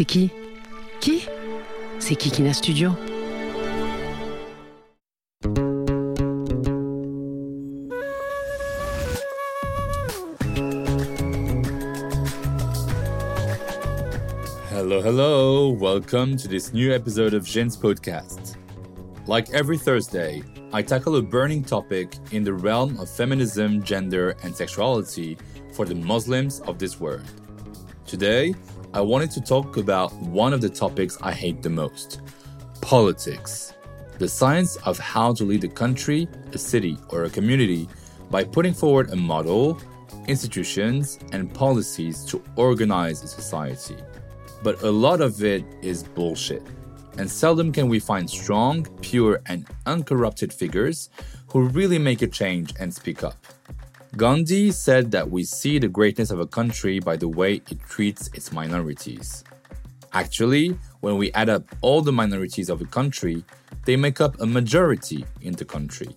C'est qui Qui C'est Kikina Studio. Hello, hello. Welcome to this new episode of Jen's podcast. Like every Thursday, I tackle a burning topic in the realm of feminism, gender, and sexuality for the Muslims of this world. Today, I wanted to talk about one of the topics I hate the most politics. The science of how to lead a country, a city, or a community by putting forward a model, institutions, and policies to organize a society. But a lot of it is bullshit and seldom can we find strong, pure, and uncorrupted figures who really make a change and speak up. Gandhi said that we see the greatness of a country by the way it treats its minorities. Actually, when we add up all the minorities of a country, they make up a majority in the country.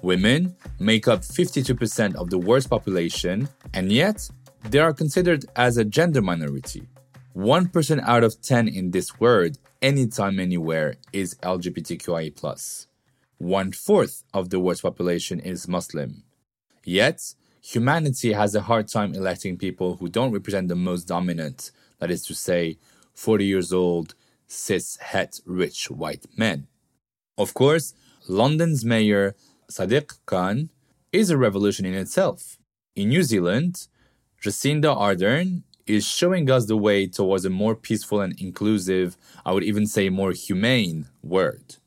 Women make up 52% of the world's population, and yet they are considered as a gender minority. 1% out of 10 in this world anytime, anywhere is LGBTQIA. One fourth of the world's population is Muslim. Yet, humanity has a hard time electing people who don't represent the most dominant, that is to say, 40 years old, cis, het, rich white men. Of course, London's mayor, Sadiq Khan, is a revolution in itself. In New Zealand, Jacinda Ardern is showing us the way towards a more peaceful and inclusive, I would even say more humane world.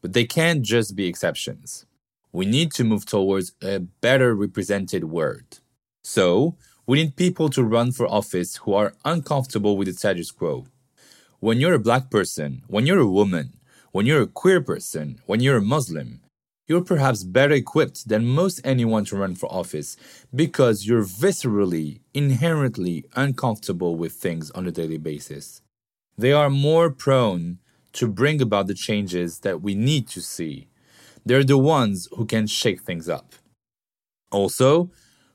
But they can't just be exceptions. We need to move towards a better represented world. So, we need people to run for office who are uncomfortable with the status quo. When you're a black person, when you're a woman, when you're a queer person, when you're a Muslim, you're perhaps better equipped than most anyone to run for office because you're viscerally, inherently uncomfortable with things on a daily basis. They are more prone to bring about the changes that we need to see. They're the ones who can shake things up. Also,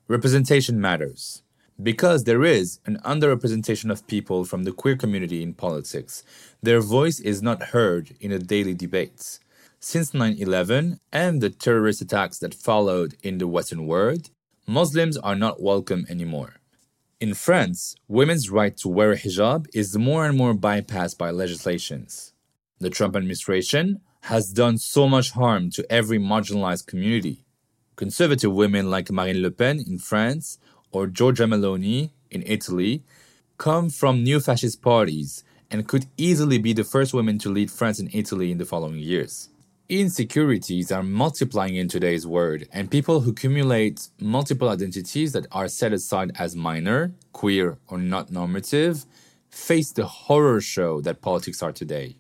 representation matters. Because there is an underrepresentation of people from the queer community in politics, their voice is not heard in the daily debates. Since 9 11 and the terrorist attacks that followed in the Western world, Muslims are not welcome anymore. In France, women's right to wear a hijab is more and more bypassed by legislations. The Trump administration has done so much harm to every marginalized community. Conservative women like Marine Le Pen in France or Giorgia Meloni in Italy come from new fascist parties and could easily be the first women to lead France and Italy in the following years. Insecurities are multiplying in today's world, and people who accumulate multiple identities that are set aside as minor, queer, or not normative face the horror show that politics are today.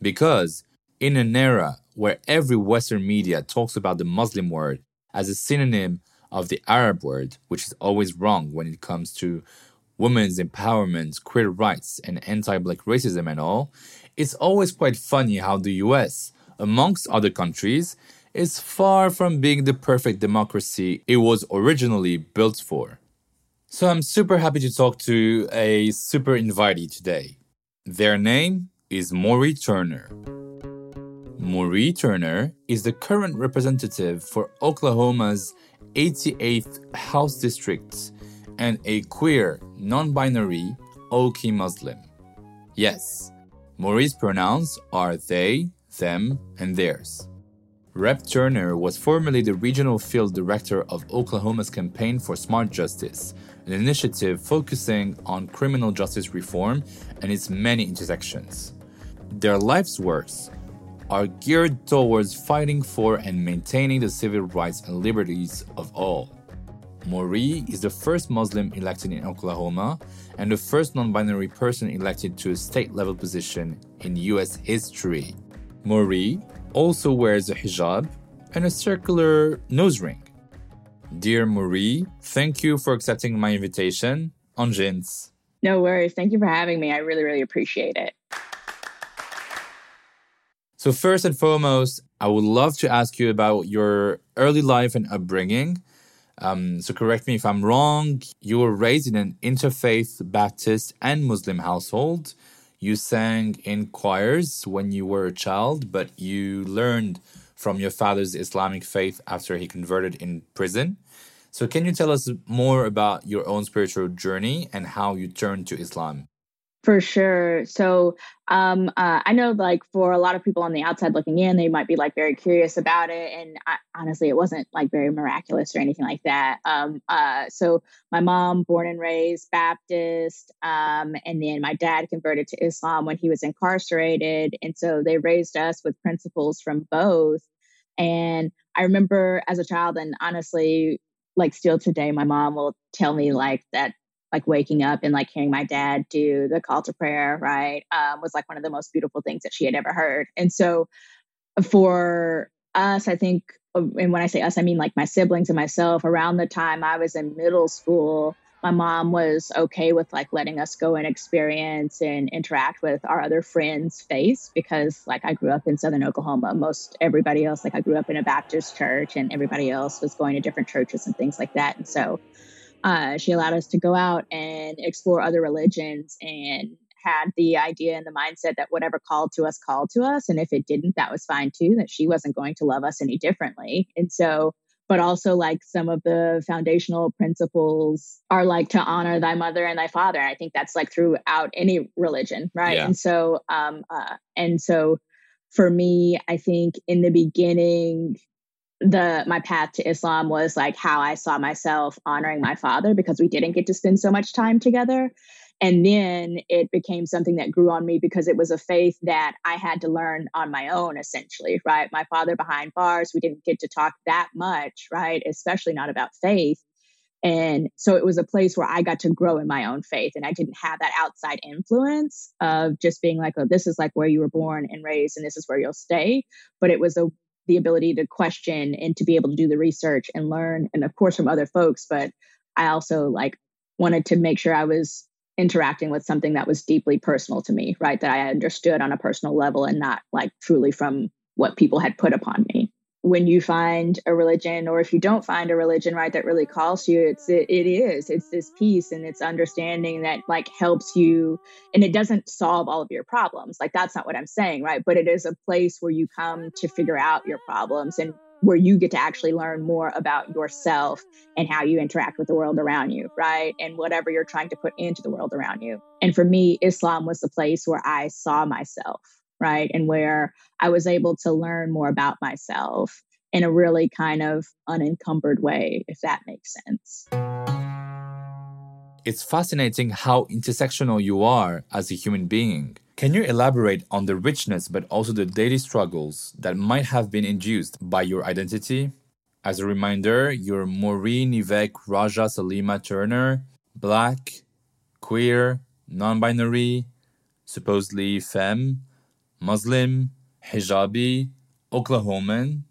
Because, in an era where every Western media talks about the Muslim word as a synonym of the Arab word, which is always wrong when it comes to women's empowerment, queer rights, and anti black racism and all, it's always quite funny how the US amongst other countries, is far from being the perfect democracy it was originally built for. So I'm super happy to talk to a super invitee today. Their name is Mauree Turner. Mauree Turner is the current representative for Oklahoma's 88th House District and a queer, non binary Okie Muslim. Yes, Mauree's pronouns are they, them, and theirs. Rep Turner was formerly the regional field director of Oklahoma's Campaign for Smart Justice, an initiative focusing on criminal justice reform and its many intersections. Their life's works are geared towards fighting for and maintaining the civil rights and liberties of all. Mauree is the first Muslim elected in Oklahoma and the first non binary person elected to a state level position in US history. Mauree also wears a hijab and a circular nose ring. Dear Mauree, thank you for accepting my invitation on Jins. No worries. Thank you for having me. I really, really appreciate it. So, first and foremost, I would love to ask you about your early life and upbringing. Um, so, correct me if I'm wrong. You were raised in an interfaith Baptist and Muslim household. You sang in choirs when you were a child, but you learned from your father's Islamic faith after he converted in prison. So, can you tell us more about your own spiritual journey and how you turned to Islam? For sure. So um, uh, I know, like, for a lot of people on the outside looking in, they might be like very curious about it. And I, honestly, it wasn't like very miraculous or anything like that. Um, uh, so my mom, born and raised Baptist, um, and then my dad converted to Islam when he was incarcerated. And so they raised us with principles from both. And I remember as a child, and honestly, like still today, my mom will tell me like that like waking up and like hearing my dad do the call to prayer, right, um, was like one of the most beautiful things that she had ever heard. And so for us, I think, uh, and when I say us, I mean like my siblings and myself, around the time I was in middle school, my mom was okay with like letting us go and experience and interact with our other friends' faith because like I grew up in southern Oklahoma. Most everybody else, like I grew up in a Baptist church and everybody else was going to different churches and things like that. And so uh, she allowed us to go out and explore other religions and had the idea and the mindset that whatever called to us called to us. And if it didn't that was fine too that she wasn't going to love us any differently. And so but also like some of the foundational principles are like to honor thy mother and thy father. And i think that's like throughout any religion right? Yeah. and so um uh, and so for me i think in the beginning the my path to Islam was like how I saw myself honoring my father because we didn't get to spend so much time together. And then it became something that grew on me because it was a faith that I had to learn on my own, essentially, right? My father behind bars, we didn't get to talk that much, right? Especially not about faith. And so it was a place where I got to grow in my own faith. And I didn't have that outside influence of just being like, oh, this is like where you were born and raised, and this is where you'll stay. But it was a the ability to question and to be able to do the research and learn and of course from other folks but i also like wanted to make sure i was interacting with something that was deeply personal to me right? That i understood on a personal level and not like truly from what people had put upon me when you find a religion or if you don't find a religion right that really calls you it's it, it is it's this peace and it's understanding that like helps you and it doesn't solve all of your problems like that's not what i'm saying right but it is a place where you come to figure out your problems and where you get to actually learn more about yourself and how you interact with the world around you, right? And whatever you're trying to put into the world around you. And for me, Islam was the place where I saw myself right? And where I was able to learn more about myself in a really kind of unencumbered way, if that makes sense. It's fascinating how intersectional you are as a human being. Can you elaborate on the richness but also the daily struggles that might have been induced by your identity? As a reminder, you're Maureen Yvette Raja Salima Turner, black, queer, non binary, supposedly femme, Muslim, hijabi, Oklahoman.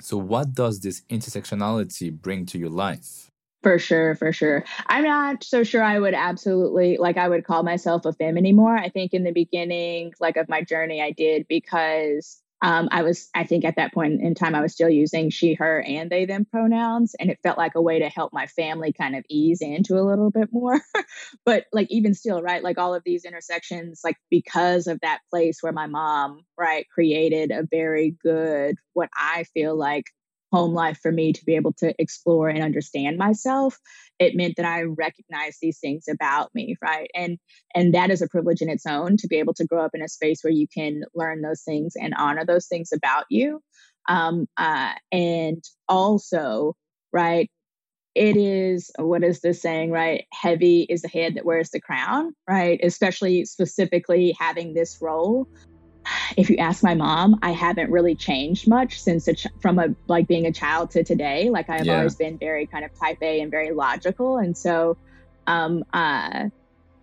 So, what does this intersectionality bring to your life? For sure, for sure. I'm not so sure I would absolutely like I would call myself a femme anymore. I think in the beginning, like of my journey, I did because um, I was, I think at that point in time, I was still using she, her, and they, them pronouns. And it felt like a way to help my family kind of ease into a little bit more. but like, even still, right? Like all of these intersections, like because of that place where my mom, right, created a very good, what I feel like home life for me to be able to explore and understand myself it meant that i recognized these things about me right? And and that is a privilege in its own to be able to grow up in a space where you can learn those things and honor those things about you. Um, uh, and also right it is what is this saying right? Heavy is the head that wears the crown right? Especially specifically having this role if you ask my mom, I haven't really changed much since ch- from a like being a child to today. Like I've yeah. always been very kind of type A and very logical, and so um, uh,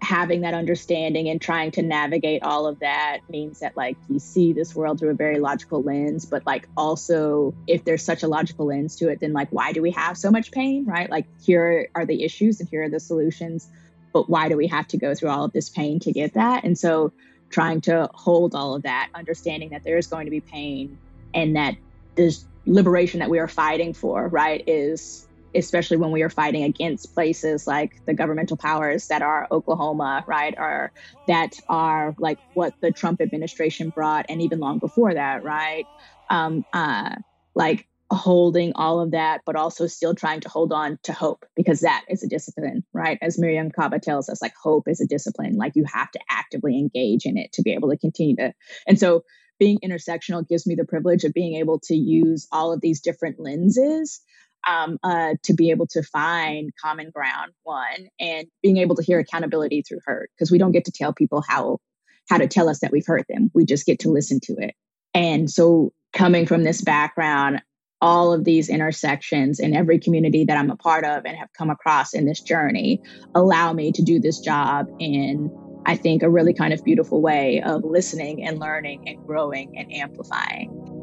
having that understanding and trying to navigate all of that means that like you see this world through a very logical lens but like also if there's such a logical lens to it then like why do we have so much pain right like here are the issues and here are the solutions but why do we have to go through all of this pain to get that and so trying to hold all of that understanding that there is going to be pain and that this liberation that we are fighting for right is especially when we are fighting against places like the governmental powers that are Oklahoma, right, or that are like what the Trump administration brought, and even long before that, right? Um, uh, like holding all of that, but also still trying to hold on to hope because that is a discipline, right? As Mariame Kaba tells us, like hope is a discipline. Like you have to actively engage in it to be able to continue to. And so being intersectional gives me the privilege of being able to use all of these different lenses um, uh, to be able to find common ground one and being able to hear accountability through hurt because we don't get to tell people how how to tell us that we've hurt them we just get to listen to it and so coming from this background all of these intersections in every community that i'm a part of and have come across in this journey allow me to do this job in i think a really kind of beautiful way of listening and learning and growing and amplifying.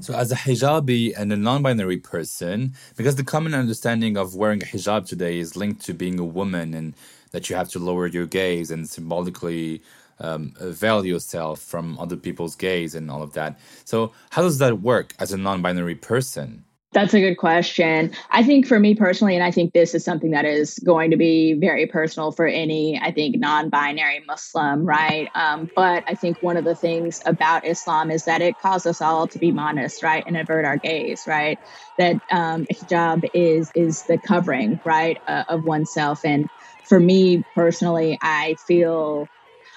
So, as a hijabi and a non binary person, because the common understanding of wearing a hijab today is linked to being a woman and that you have to lower your gaze and symbolically um, veil yourself from other people's gaze and all of that. So, how does that work as a non binary person? That's a good question. I think for me personally, and I think this is something that is going to be very personal for any, I think, non binary Muslim, right? Um, but I think one of the things about Islam is that it calls us all to be modest, right? And avert our gaze, right? That um, hijab is, is the covering, right, uh, of oneself. And for me personally, I feel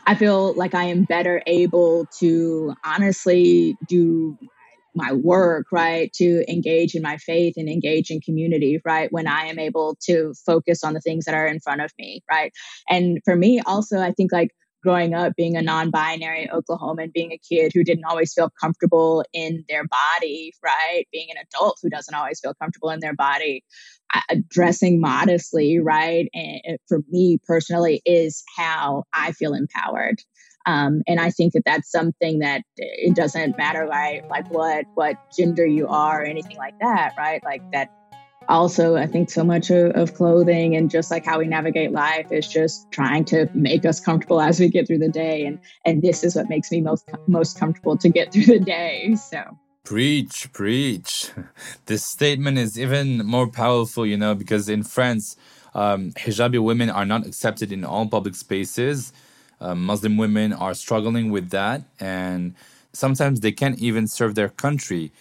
I feel like I am better able to honestly do my work, right? To engage in my faith and engage in community, right? When I am able to focus on the things that are in front of me, right? And for me, also, I think like growing up being a non-binary Oklahoman, being a kid who didn't always feel comfortable in their body, right? Being an adult who doesn't always feel comfortable in their body, dressing modestly, right? And for me personally, is how I feel empowered, um, and I think that that's something that it doesn't matter like like what what gender you are or anything like that, right? Like that. Also, I think so much of, of clothing and just like how we navigate life is just trying to make us comfortable as we get through the day, and and this is what makes me most most comfortable to get through the day. So. Preach, preach. This statement is even more powerful, you know, because in France, um, hijabi women are not accepted in all public spaces. Uh, Muslim women are struggling with that, and sometimes they can't even serve their country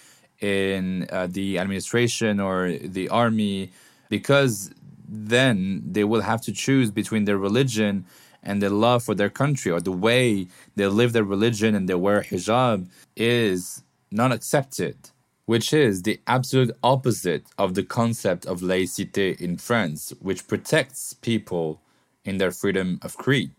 in uh, the administration or the army because then they will have to choose between their religion and their love for their country or the way they live their religion and they wear hijab is not accepted, which is the absolute opposite of the concept of laïcité in France, which protects people in their freedom of creed.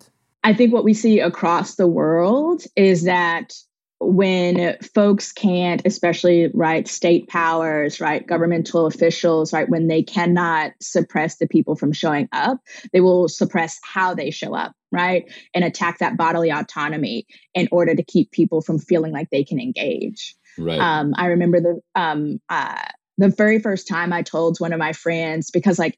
I think what we see across the world is that when folks can't, especially right, state powers, right, governmental officials, right, when they cannot suppress the people from showing up, they will suppress how they show up, right, and attack that bodily autonomy in order to keep people from feeling like they can engage. Right. Um, I remember the um, uh, the very first time I told one of my friends because like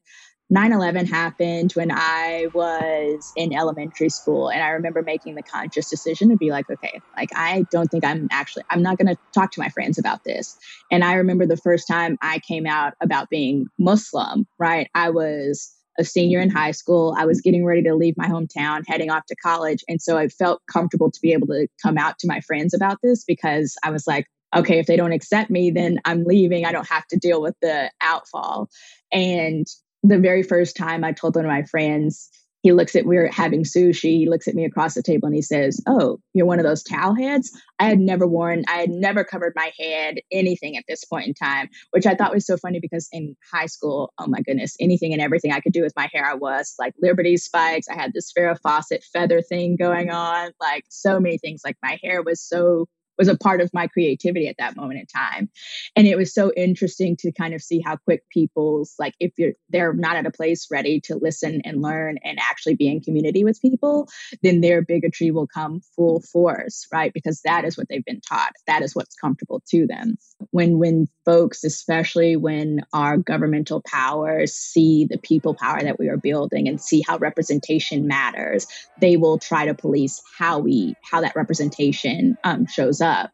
9-11 happened when i was in elementary school and i remember making the conscious decision to be like okay like i don't think i'm actually i'm not going to talk to my friends about this. And i remember the first time i came out about being muslim right? I was a senior in high school. I was getting ready to leave my hometown heading off to college and so i felt comfortable to be able to come out to my friends about this because i was like okay if they don't accept me then i'm leaving. I don't have to deal with the outfall. And the very first time I told one of my friends, he looks at we are having sushi he looks at me across the table and he says oh you're one of those towel heads i had never worn i had never covered my head anything at this point in time which i thought was so funny because in high school oh my goodness anything and everything i could do with my hair i was like liberty spikes i had this farrah fawcett feather thing going on like so many things like my hair was so was a part of my creativity at that moment in time. And it was so interesting to kind of see how quick people's like if you're they're not at a place ready to listen and learn and actually be in community with people then their bigotry will come full force right? Because that is what they've been taught. That is what's comfortable to them. When when folks especially when our governmental powers see the people power that we are building and see how representation matters they will try to police how we how that representation um, shows up.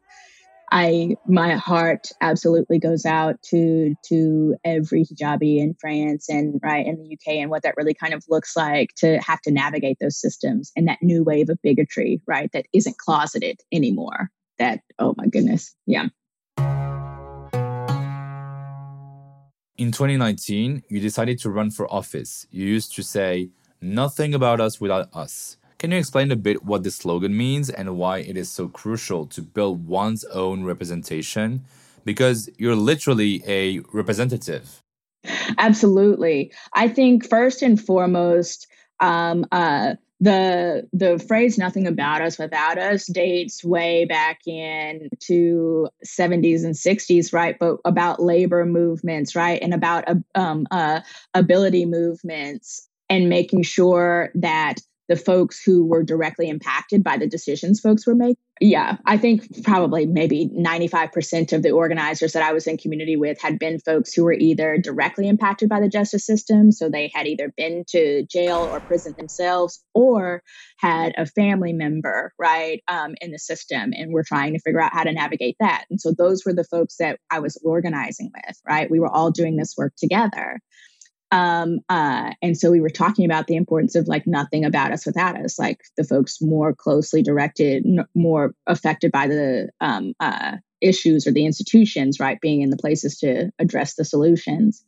I my heart absolutely goes out to to every hijabi in France and right in the UK and what that really kind of looks like to have to navigate those systems and that new wave of bigotry, right? That isn't closeted anymore. That oh my goodness, yeah. In 2019, you decided to run for office. You used to say, nothing about us without us. Can you explain a bit what this slogan means and why it is so crucial to build one's own representation? Because you're literally a representative. Absolutely. I think first and foremost, um, uh, the the phrase "nothing about us without us" dates way back in to 70s and 60s, right? But about labor movements, right, and about um, uh, ability movements, and making sure that the folks who were directly impacted by the decisions folks were making. Yeah, I think probably maybe 95% of the organizers that I was in community with had been folks who were either directly impacted by the justice system. So they had either been to jail or prison themselves or had a family member, right, um, in the system. And we're trying to figure out how to navigate that. And so those were the folks that I was organizing with, right? We were all doing this work together. Um, uh, and so we were talking about the importance of like nothing about us without us, like the folks more closely directed, n- more affected by the um, uh, issues or the institutions, right, being in the places to address the solutions.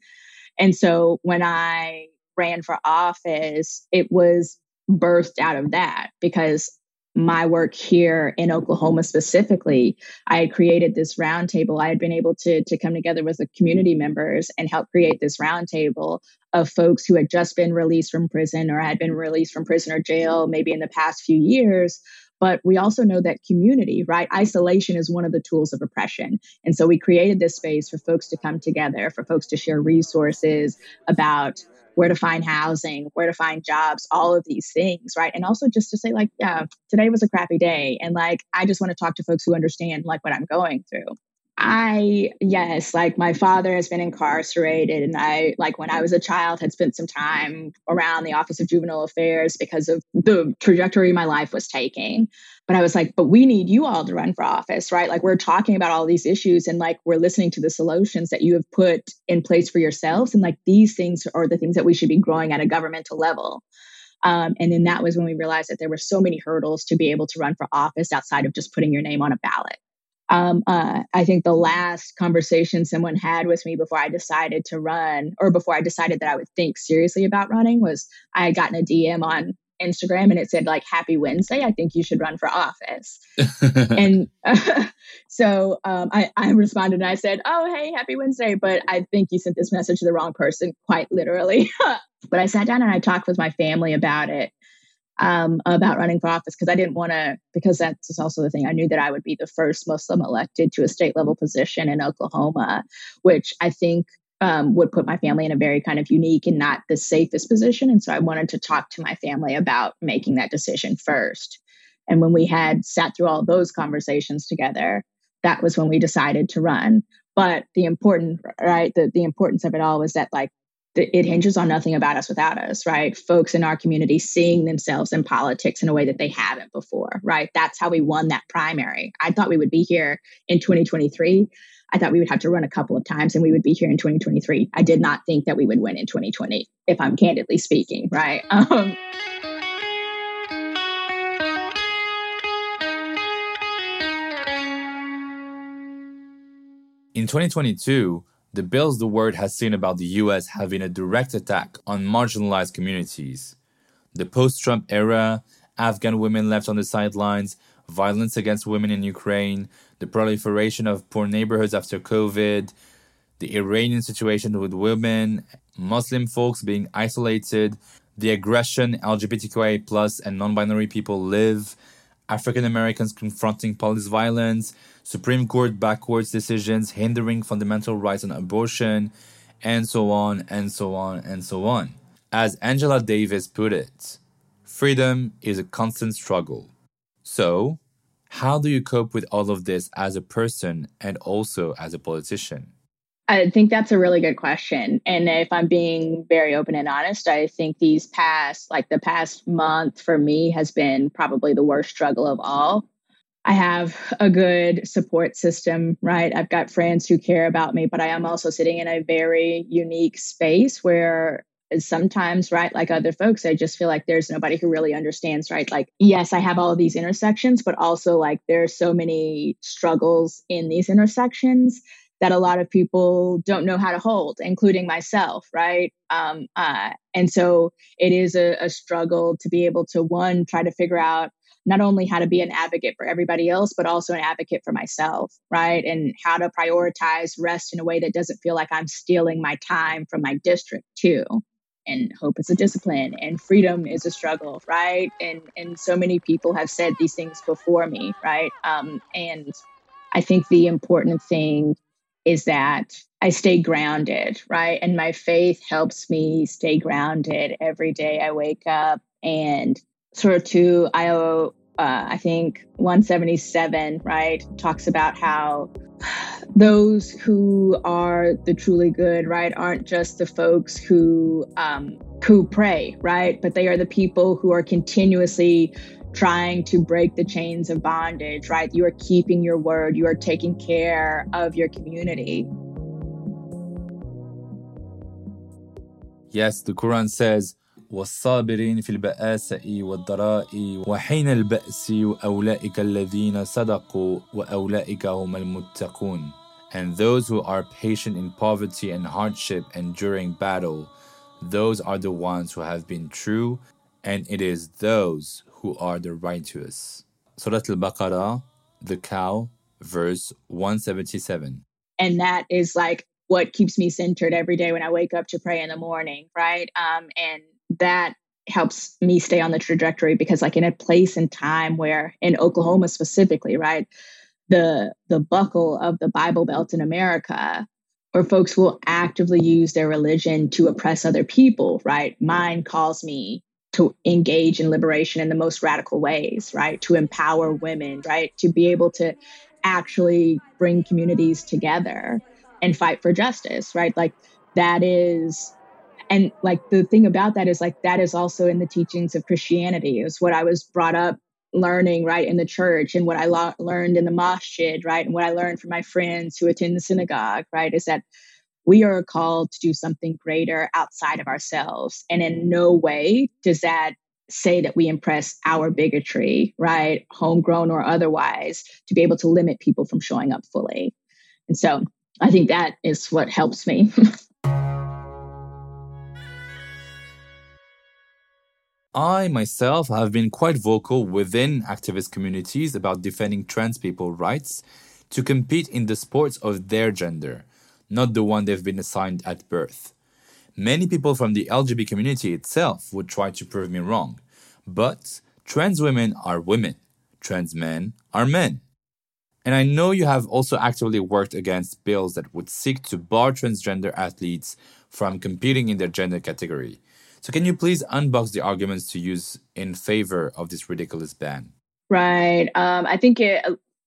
And so when I ran for office, it was birthed out of that because my work here in Oklahoma specifically, I had created this roundtable. I had been able to, to come together with the community members and help create this roundtable of folks who had just been released from prison or had been released from prison or jail maybe in the past few years. But we also know that community, right? Isolation is one of the tools of oppression. And so we created this space for folks to come together, for folks to share resources about where to find housing, where to find jobs, all of these things, right? And also just to say, like, yeah, today was a crappy day. And like, I just want to talk to folks who understand like what I'm going through. I, yes, like my father has been incarcerated. And I, like when I was a child, had spent some time around the Office of Juvenile Affairs because of the trajectory my life was taking. But I was like, but we need you all to run for office, right? Like we're talking about all these issues and like we're listening to the solutions that you have put in place for yourselves. And like these things are the things that we should be growing at a governmental level. Um, and then that was when we realized that there were so many hurdles to be able to run for office outside of just putting your name on a ballot um, uh, I think the last conversation someone had with me before I decided to run, or before I decided that I would think seriously about running, was I had gotten a DM on Instagram and it said like Happy Wednesday. I think you should run for office. and uh, so um, I, I responded and I said, Oh, hey, Happy Wednesday. But I think you sent this message to the wrong person, quite literally. but I sat down and I talked with my family about it um, about running for office because I didn't want to, because that's also the thing. I knew that I would be the first Muslim elected to a state level position in Oklahoma, which I think um, would put my family in a very kind of unique and not the safest position. And so I wanted to talk to my family about making that decision first. And when we had sat through all those conversations together, that was when we decided to run. But the important, right, the, the importance of it all was that like it hinges on nothing about us without us, right? Folks in our community seeing themselves in politics in a way that they haven't before, right? That's how we won that primary. I thought we would be here in 2023. I thought we would have to run a couple of times and we would be here in 2023. I did not think that we would win in 2020, if I'm candidly speaking, right? Um, in 2022, the bills the world has seen about the US having a direct attack on marginalized communities. the post Trump era, Afghan women left on the sidelines, violence against women in Ukraine, the proliferation of poor neighborhoods after COVID, the Iranian situation with women, Muslim folks being isolated, the aggression LGBTQIA plus and non-binary people live, African Americans confronting police violence, Supreme Court backwards decisions hindering fundamental rights on abortion, and so on and so on and so on. As Angela Davis put it, freedom is a constant struggle. So, how do you cope with all of this as a person and also as a politician? I think that's a really good question. And if I'm being very open and honest, I think these past, like the past month for me, has been probably the worst struggle of all. I have a good support system, right? I've got friends who care about me, but I am also sitting in a very unique space where sometimes, right, like other folks, I just feel like there's nobody who really understands, right? Like, yes, I have all these intersections, but also like there's so many struggles in these intersections that a lot of people don't know how to hold, including myself, right? Um, uh, and so it is a, a struggle to be able to one try to figure out not only how to be an advocate for everybody else, but also an advocate for myself, right? And how to prioritize rest in a way that doesn't feel like I'm stealing my time from my district too. And hope is a discipline and freedom is a struggle, right? And and so many people have said these things before me, right? Um, and I think the important thing is that I stay grounded, right? And my faith helps me stay grounded every day I wake up. And sort of to I uh, I think 177, right, talks about how those who are the truly good, right, aren't just the folks who um, who pray, right, but they are the people who are continuously trying to break the chains of bondage, right? You are keeping your word, you are taking care of your community. Yes, the Quran says, والصابرين في البآساء والضراء وحين البأس أولئك الذين صدقوا وأولئك هم المتقون. And those who are patient in poverty and hardship and during battle, those are the ones who have been true, and it is those who are the righteous. Surah Al-Baqarah, the cow, verse 177. And that is like what keeps me centered every day when I wake up to pray in the morning, right? Um, and that helps me stay on the trajectory because like in a place and time where in Oklahoma specifically, right? The the buckle of the Bible Belt in America where folks will actively use their religion to oppress other people, right? Mine calls me to engage in liberation in the most radical ways, right? To empower women, right? To be able to actually bring communities together and fight for justice, right? Like that is, and like the thing about that is like that is also in the teachings of Christianity. It was what I was brought up learning, right, in the church and what I lo- learned in the masjid, right? And what I learned from my friends who attend the synagogue, right? Is that we are called to do something greater outside of ourselves. And in no way does that say that we impress our bigotry, right? Homegrown or otherwise, to be able to limit people from showing up fully. And so I think that is what helps me. I myself have been quite vocal within activist communities about defending trans people rights to compete in the sports of their gender not the one they've been assigned at birth. Many people from the LGBT community itself would try to prove me wrong, but trans women are women, trans men are men. And I know you have also actively worked against bills that would seek to bar transgender athletes from competing in their gender category. So, can you please unbox the arguments to use in favor of this ridiculous ban? Right. Um, I think it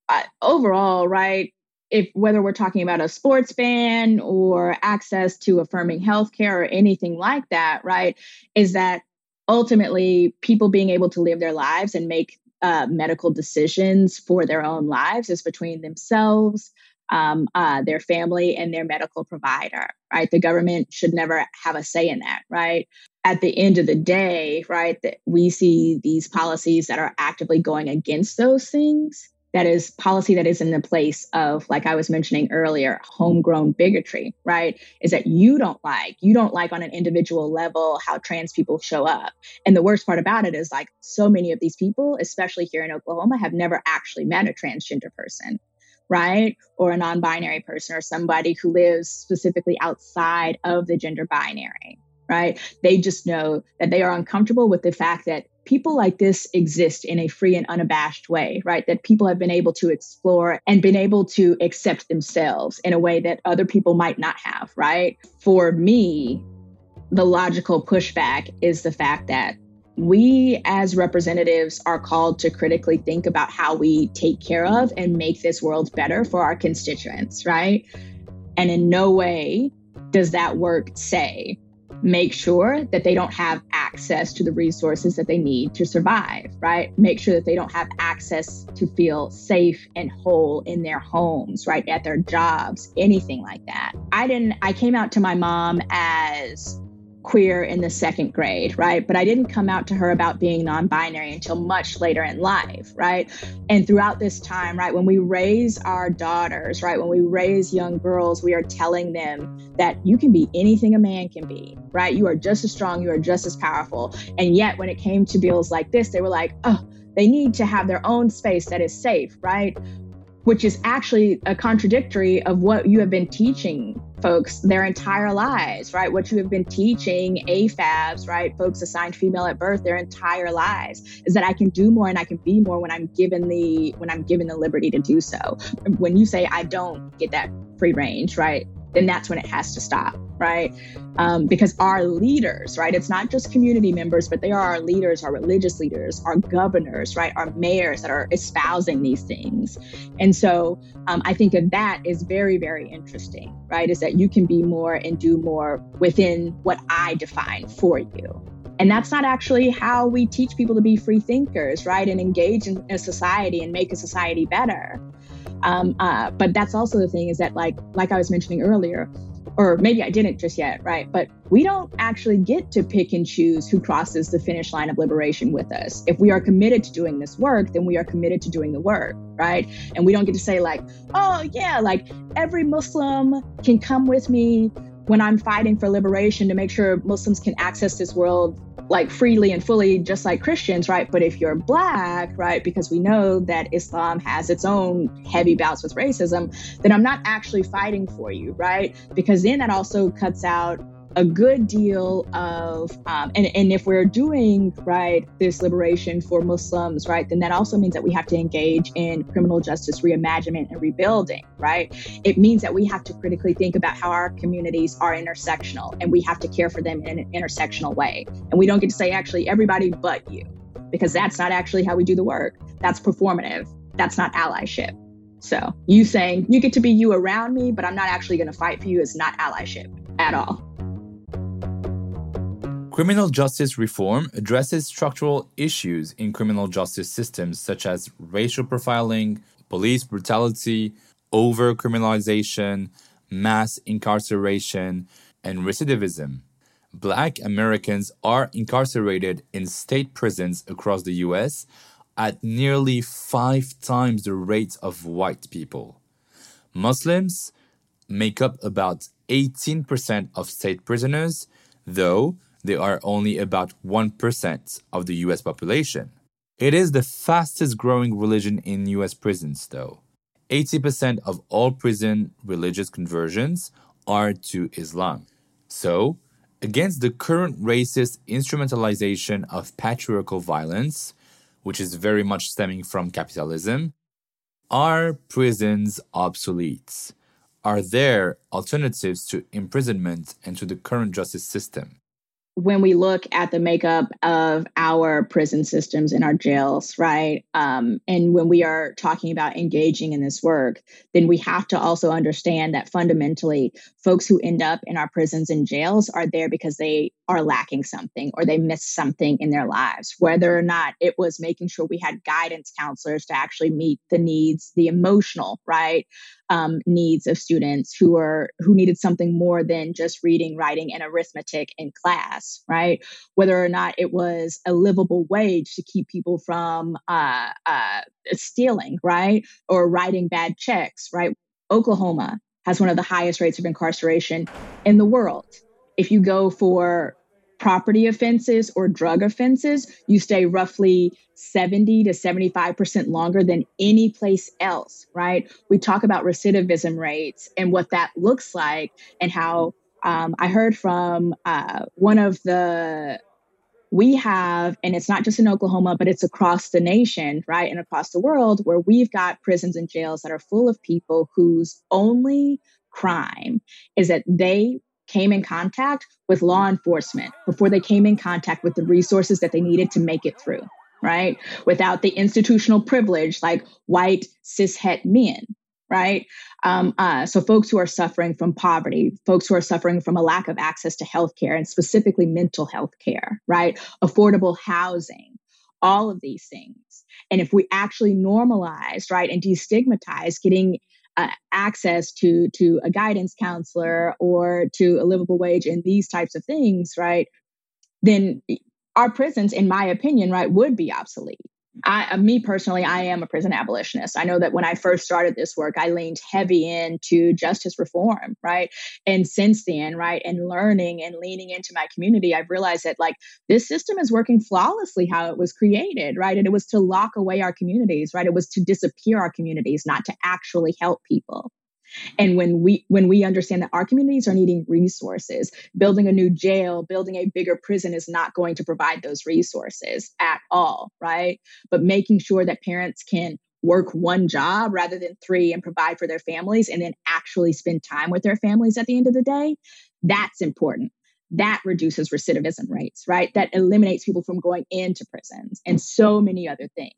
uh, overall, right, if whether we're talking about a sports ban or access to affirming healthcare or anything like that, right, is that ultimately people being able to live their lives and make uh, medical decisions for their own lives is between themselves, um, uh, their family, and their medical provider, right? The government should never have a say in that, right? At the end of the day, right, that we see these policies that are actively going against those things that is policy that is in the place of, like I was mentioning earlier, homegrown bigotry, right? Is that you don't like, you don't like on an individual level how trans people show up. And the worst part about it is like so many of these people, especially here in Oklahoma, have never actually met a transgender person right? Or a non binary person or somebody who lives specifically outside of the gender binary, right? They just know that they are uncomfortable with the fact that people like this exist in a free and unabashed way, right? That people have been able to explore and been able to accept themselves in a way that other people might not have, right? For me, the logical pushback is the fact that we as representatives are called to critically think about how we take care of and make this world better for our constituents, right? And in no way does that work say make sure that they don't have access to the resources that they need to survive, right? Make sure that they don't have access to feel safe and whole in their homes, right? At their jobs, anything like that. I didn't, I came out to my mom as queer in the second grade, right? But I didn't come out to her about being non binary until much later in life, right? And throughout this time, right, when we raise our daughters, right, when we raise young girls, we are telling them that you can be anything a man can be, right? You are just as strong, you are just as powerful. And yet, when it came to bills like this, they were like, oh, they need to have their own space that is safe, right? which is actually a contradictory of what you have been teaching folks their entire lives, right? What you have been teaching AFABs, right? Folks assigned female at birth their entire lives is that I can do more and I can be more when I'm given the when I'm given the liberty to do so. When you say I don't get that free range, right? Then that's when it has to stop right? Um, because our leaders, right? It's not just community members, but they are our leaders, our religious leaders, our governors, right? Our mayors that are espousing these things. And so um, I think that that is very, very interesting, right? Is that you can be more and do more within what I define for you. And that's not actually how we teach people to be free thinkers, right? And engage in a society and make a society better. Um, uh, but that's also the thing is that, like, like I was mentioning earlier, or maybe I didn't just yet, right? But we don't actually get to pick and choose who crosses the finish line of liberation with us. If we are committed to doing this work, then we are committed to doing the work, right? And we don't get to say, like, oh, yeah, like every Muslim can come with me when I'm fighting for liberation to make sure Muslims can access this world like freely and fully, just like Christians, right? But if you're black, right, because we know that Islam has its own heavy bouts with racism, then I'm not actually fighting for you, right? Because then that also cuts out a good deal of, um, and, and if we're doing, right, this liberation for Muslims, right, then that also means that we have to engage in criminal justice reimaginment and rebuilding, right? It means that we have to critically think about how our communities are intersectional and we have to care for them in an intersectional way. And we don't get to say, actually, everybody but you, because that's not actually how we do the work. That's performative. That's not allyship. So you saying you get to be you around me, but I'm not actually going to fight for you is not allyship at all. Criminal justice reform addresses structural issues in criminal justice systems such as racial profiling, police brutality, overcriminalization, mass incarceration, and recidivism. Black Americans are incarcerated in state prisons across the US at nearly five times the rate of white people. Muslims make up about 18% of state prisoners, though they are only about 1% of the US population. It is the fastest growing religion in US prisons, though. 80% of all prison religious conversions are to Islam. So, against the current racist instrumentalization of patriarchal violence, which is very much stemming from capitalism, are prisons obsolete? Are there alternatives to imprisonment and to the current justice system? When we look at the makeup of our prison systems and our jails, right? Um, and when we are talking about engaging in this work, then we have to also understand that fundamentally, folks who end up in our prisons and jails are there because they are lacking something or they missed something in their lives, whether or not it was making sure we had guidance counselors to actually meet the needs, the emotional, right? Um, needs of students who are who needed something more than just reading, writing, and arithmetic in class, right? Whether or not it was a livable wage to keep people from uh, uh, stealing, right, or writing bad checks, right? Oklahoma has one of the highest rates of incarceration in the world. If you go for property offenses or drug offenses, you stay roughly 70 to 75% longer than any place else, right? We talk about recidivism rates and what that looks like, and how um, I heard from uh, one of the we have, and it's not just in Oklahoma, but it's across the nation, right? And across the world, where we've got prisons and jails that are full of people whose only crime is that they came in contact with law enforcement before they came in contact with the resources that they needed to make it through, right? Without the institutional privilege like white cis het men, right? Um, uh, so, folks who are suffering from poverty, folks who are suffering from a lack of access to healthcare and specifically mental health care, right? Affordable housing, all of these things. And if we actually normalize, right, and destigmatize getting uh, access to to a guidance counselor or to a livable wage and these types of things, right, then our prisons, in my opinion, right, would be obsolete. I, uh, me personally, I am a prison abolitionist. I know that when I first started this work, I leaned heavy into justice reform, right? And since then, right, and learning and leaning into my community, I've realized that like this system is working flawlessly how it was created, right? And it was to lock away our communities, right? It was to disappear our communities, not to actually help people. And when we when we understand that our communities are needing resources, building a new jail, building a bigger prison is not going to provide those resources at all, right? But making sure that parents can work one job rather than three and provide for their families and then actually spend time with their families at the end of the day, that's important. That reduces recidivism rates, right? That eliminates people from going into prisons and so many other things.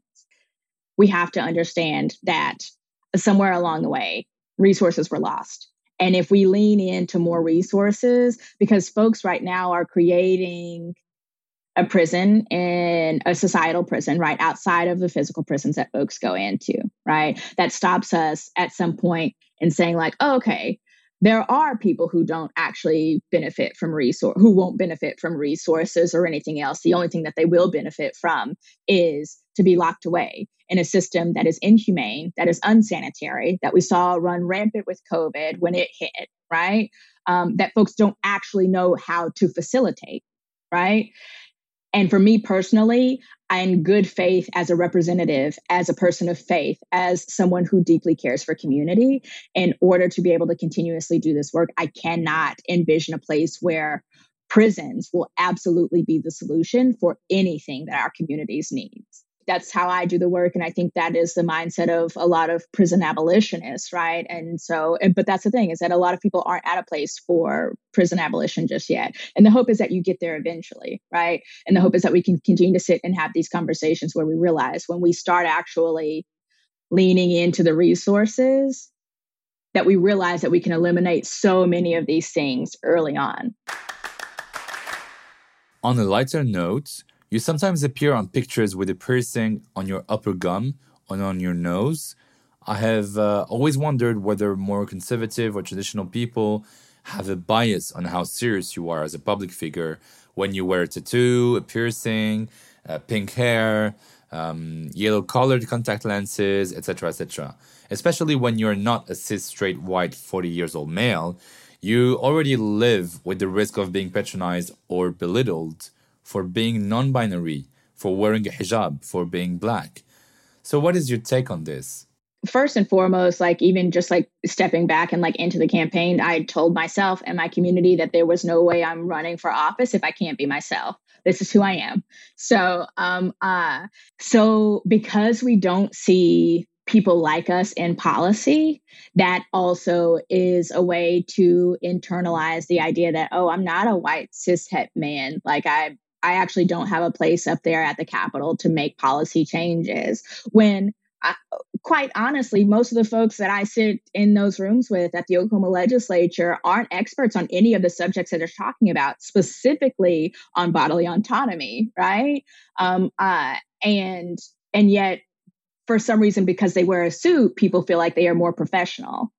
We have to understand that somewhere along the way, resources were lost. And if we lean into more resources, because folks right now are creating a prison in a societal prison right outside of the physical prisons that folks go into, right? That stops us at some point in saying, like, oh, okay, there are people who don't actually benefit from resource who won't benefit from resources or anything else the only thing that they will benefit from is to be locked away in a system that is inhumane that is unsanitary that we saw run rampant with covid when it hit right? Um, that folks don't actually know how to facilitate right? And for me personally, I'm in good faith as a representative, as a person of faith, as someone who deeply cares for community. In order to be able to continuously do this work, I cannot envision a place where prisons will absolutely be the solution for anything that our communities needs that's how I do the work. And I think that is the mindset of a lot of prison abolitionists, right? And so, but that's the thing is that a lot of people aren't at a place for prison abolition just yet. And the hope is that you get there eventually, right? And the hope is that we can continue to sit and have these conversations where we realize when we start actually leaning into the resources, that we realize that we can eliminate so many of these things early on. On a lighter note, you sometimes appear on pictures with a piercing on your upper gum and on your nose. I have uh, always wondered whether more conservative or traditional people have a bias on how serious you are as a public figure when you wear a tattoo, a piercing, uh, pink hair, um, yellow colored contact lenses, etc., etc. Especially when you're not a cis straight white 40 years old male, you already live with the risk of being patronized or belittled for being non binary, for wearing a hijab, for being black. So, what is your take on this? First and foremost, like even just like stepping back and like into the campaign, I told myself and my community that there was no way I'm running for office if I can't be myself. This is who I am. So, um, uh, so because we don't see people like us in policy, that also is a way to internalize the idea that, oh, I'm not a white cis het man. Like I I actually don't have a place up there at the Capitol to make policy changes. When I, quite honestly, most of the folks that I sit in those rooms with at the Oklahoma legislature aren't experts on any of the subjects that they're talking about, specifically on bodily autonomy, right? Um, uh, and and yet, for some reason, because they wear a suit, people feel like they are more professional.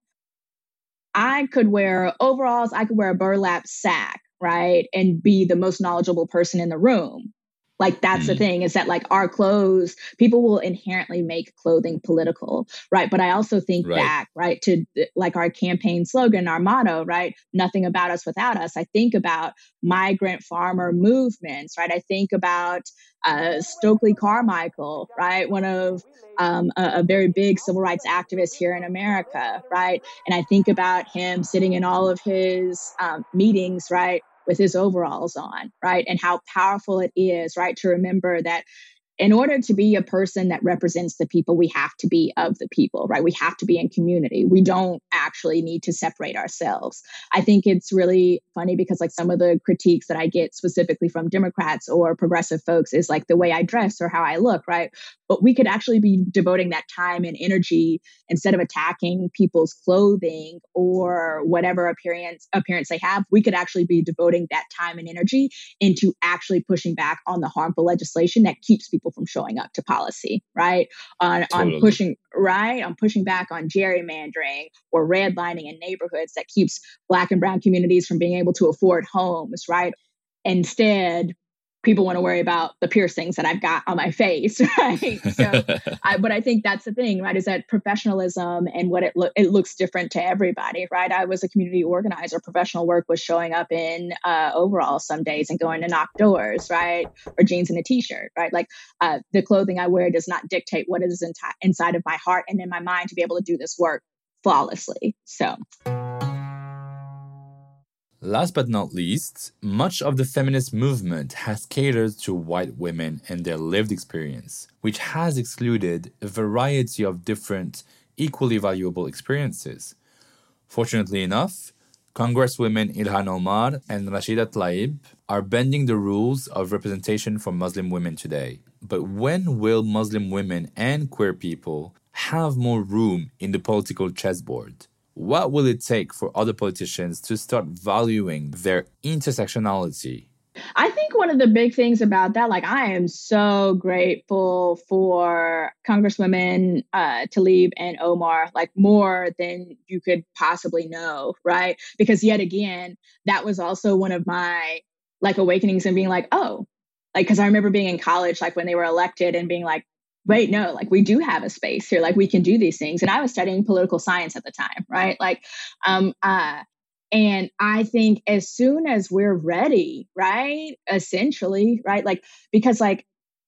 I could wear overalls, I could wear a burlap sack, right, and be the most knowledgeable person in the room. Like that's mm the thing is that like our clothes, people will inherently make clothing political, right? But I also think right. back, right, to like our campaign slogan, our motto, right? Nothing about us without us. I think about migrant farmer movements, right? I think about uh, Stokely Carmichael, right? One of um, a, a, very big civil rights activist here in America, right? And I think about him sitting in all of his um, meetings, right? With his overalls on, right? And how powerful it is, right? To remember that in order to be a person that represents the people, we have to be of the people, right? We have to be in community. We don't actually need to separate ourselves. I think it's really funny because, like, some of the critiques that I get specifically from Democrats or progressive folks is like the way I dress or how I look, right? But we could actually be devoting that time and energy instead of attacking people's clothing or whatever appearance appearance they have. We could actually be devoting that time and energy into actually pushing back on the harmful legislation that keeps people people from showing up to policy, right? On, totally. on pushing, right? On pushing back on gerrymandering or redlining in neighborhoods that keeps Black and Brown communities from being able to afford homes, right? Instead, people want to worry about the piercings that I've got on my face, right? So, I, but I think that's the thing, right? Is that professionalism and what it it looks different to everybody, right? I was a community organizer. Professional work was showing up in uh, overalls some days and going to knock doors, right? Or jeans and a t-shirt, right? Like uh, the clothing I wear does not dictate what is enti- inside of my heart and in my mind to be able to do this work flawlessly. So. Last but not least, much of the feminist movement has catered to white women and their lived experience, which has excluded a variety of different, equally valuable experiences. Fortunately enough, Congresswomen Ilhan Omar and Rashida Tlaib are bending the rules of representation for Muslim women today. But when will Muslim women and queer people have more room in the political chessboard? What will it take for other politicians to start valuing their intersectionality? I think one of the big things about that, like I am so grateful for Congresswomen uh, Tlaib and Omar, like more than you could possibly know, right? Because yet again, that was also one of my like awakenings and being like, oh, like because I remember being in college, like when they were elected and being like, wait, no, like we do have a space here, like we can do these things. And I was studying political science at the time, right? Like, um, uh, and I think as soon as we're ready, right, essentially, right, like, because like,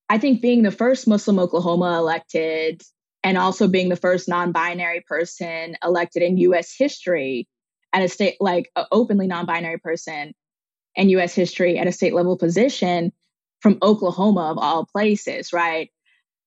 I think being the first Muslim Oklahoma elected and also being the first non binary person elected in US history at a state, like, an openly non binary person in US history at a state level position from Oklahoma, of all places, right?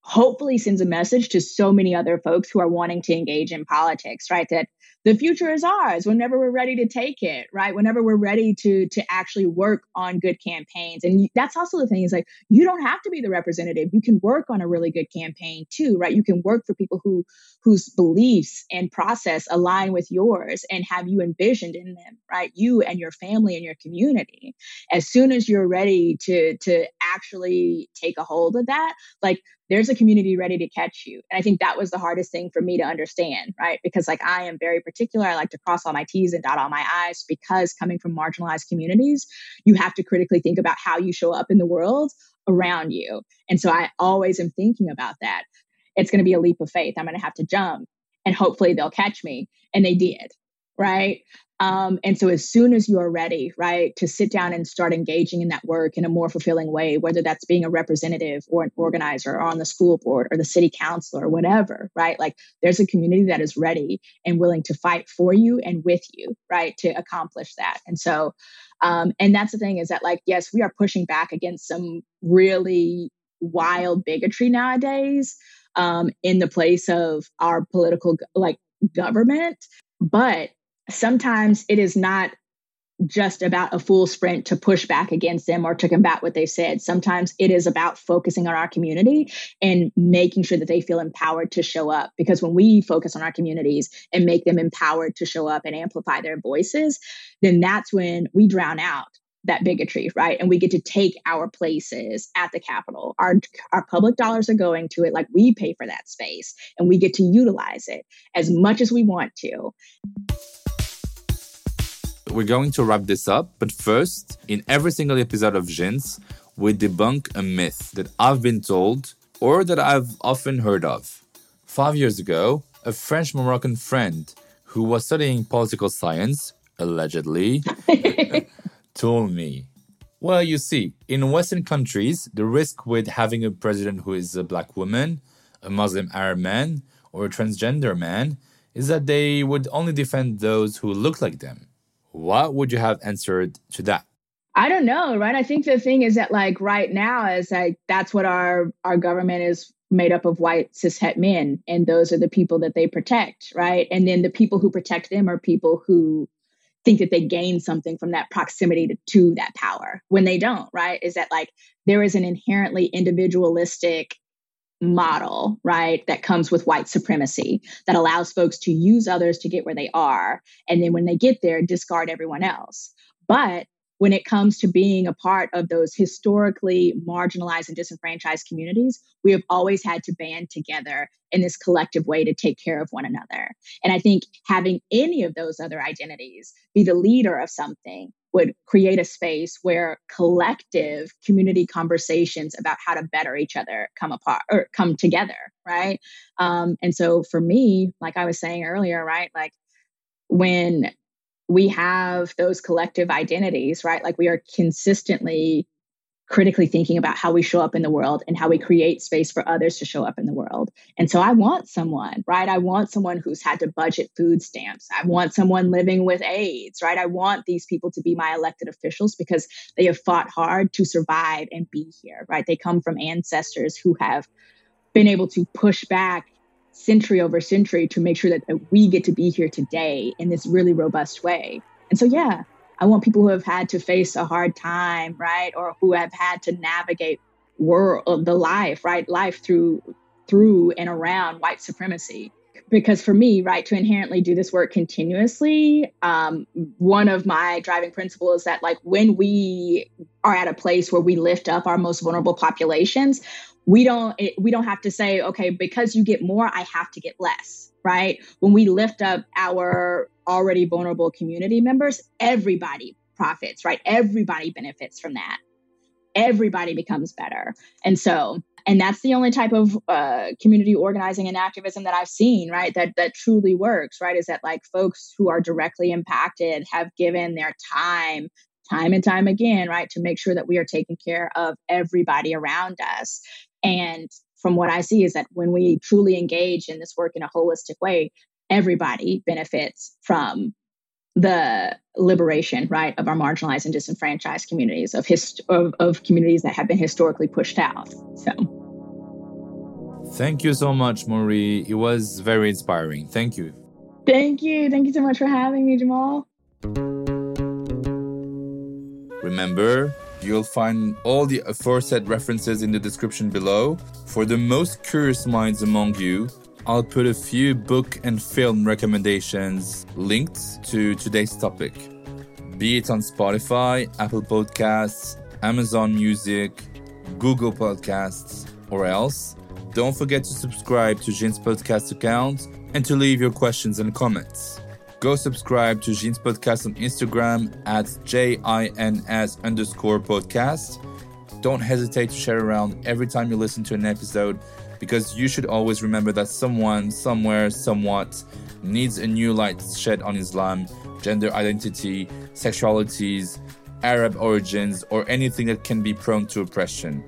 Hopefully sends a message to so many other folks who are wanting to engage in politics, right? That the future is ours whenever we're ready to take it right? Whenever we're ready to to actually work on good campaigns. And that's also the thing is like you don't have to be the representative. You can work on a really good campaign too right? You can work for people who whose beliefs and process align with yours and have you envisioned in them right? You and your family and your community. As soon as you're ready to to actually take a hold of that like there's a community ready to catch you. And i think that was the hardest thing for me to understand right? Because like i am very particular, I like to cross all my T's and dot all my I's because coming from marginalized communities, you have to critically think about how you show up in the world around you. And so I always am thinking about that. It's going to be a leap of faith. I'm going to have to jump and hopefully they'll catch me. And they did. Right. Um, and so, as soon as you are ready, right, to sit down and start engaging in that work in a more fulfilling way, whether that's being a representative or an organizer or on the school board or the city council or whatever, right, like there's a community that is ready and willing to fight for you and with you, right, to accomplish that. And so, um, and that's the thing is that, like, yes, we are pushing back against some really wild bigotry nowadays um, in the place of our political, like, government. But sometimes it is not just about a full sprint to push back against them or to combat what they said. Sometimes it is about focusing on our community and making sure that they feel empowered to show up. Because when we focus on our communities and make them empowered to show up and amplify their voices, then that's when we drown out that bigotry, right? And we get to take our places at the Capitol. Our our public dollars are going to it, like we pay for that space, and we get to utilize it as much as we want to. We're going to wrap this up, but first, in every single episode of Jins, we debunk a myth that I've been told or that I've often heard of. Five years ago, a French Moroccan friend who was studying political science, allegedly, told me. Well, you see, in Western countries, the risk with having a president who is a black woman, a Muslim Arab man, or a transgender man is that they would only defend those who look like them. What would you have answered to that? I don't know, right? I think the thing is that like right now is like that's what our our government is made up of white cishet men and those are the people that they protect, right? And then the people who protect them are people who think that they gain something from that proximity to, to that power when they don't, right? Is that like there is an inherently individualistic model, right, that comes with white supremacy that allows folks to use others to get where they are. And then when they get there, discard everyone else. But when it comes to being a part of those historically marginalized and disenfranchised communities, we have always had to band together in this collective way to take care of one another. And I think having any of those other identities be the leader of something would create a space where collective community conversations about how to better each other come apart or come together, right? Um, and so for me, like I was saying earlier, right, like when we have those collective identities, right? Like we are consistently critically thinking about how we show up in the world and how we create space for others to show up in the world. And so I want someone, right? I want someone who's had to budget food stamps. I want someone living with AIDS, right? I want these people to be my elected officials because they have fought hard to survive and be here, right? They come from ancestors who have been able to push back century over century to make sure that, that we get to be here today in this really robust way. And so, yeah, I want people who have had to face a hard time, right, or who have had to navigate world the life, right, life through through and around white supremacy. Because for me, right, to inherently do this work continuously, um, one of my driving principles is that, like, when we are at a place where we lift up our most vulnerable populations, we don't it, we don't have to say okay because you get more i have to get less right? When we lift up our already vulnerable community members everybody profits right? Everybody benefits from that. Everybody becomes better. And so and that's the only type of uh, community organizing and activism that i've seen right that that truly works right is that like folks who are directly impacted have given their time time and time again, right, to make sure that we are taking care of everybody around us. And from what I see is that when we truly engage in this work in a holistic way, everybody benefits from the liberation, right, of our marginalized and disenfranchised communities, of, hist- of, of communities that have been historically pushed out. So. Thank you so much, Mauree. It was very inspiring. Thank you. Thank you. Thank you so much for having me, Jamal. Remember, You'll find all the aforesaid references in the description below. For the most curious minds among you, I'll put a few book and film recommendations linked to today's topic, be it on Spotify, Apple Podcasts, Amazon Music, Google Podcasts, or else. Don't forget to subscribe to Jin's podcast account and to leave your questions and comments. Go subscribe to Jin's podcast on Instagram at J-I-N-S underscore podcast. Don't hesitate to share around every time you listen to an episode because you should always remember that someone, somewhere, somewhat needs a new light shed on Islam, gender identity, sexualities, Arab origins, or anything that can be prone to oppression.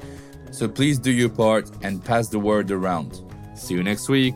So please do your part and pass the word around. See you next week.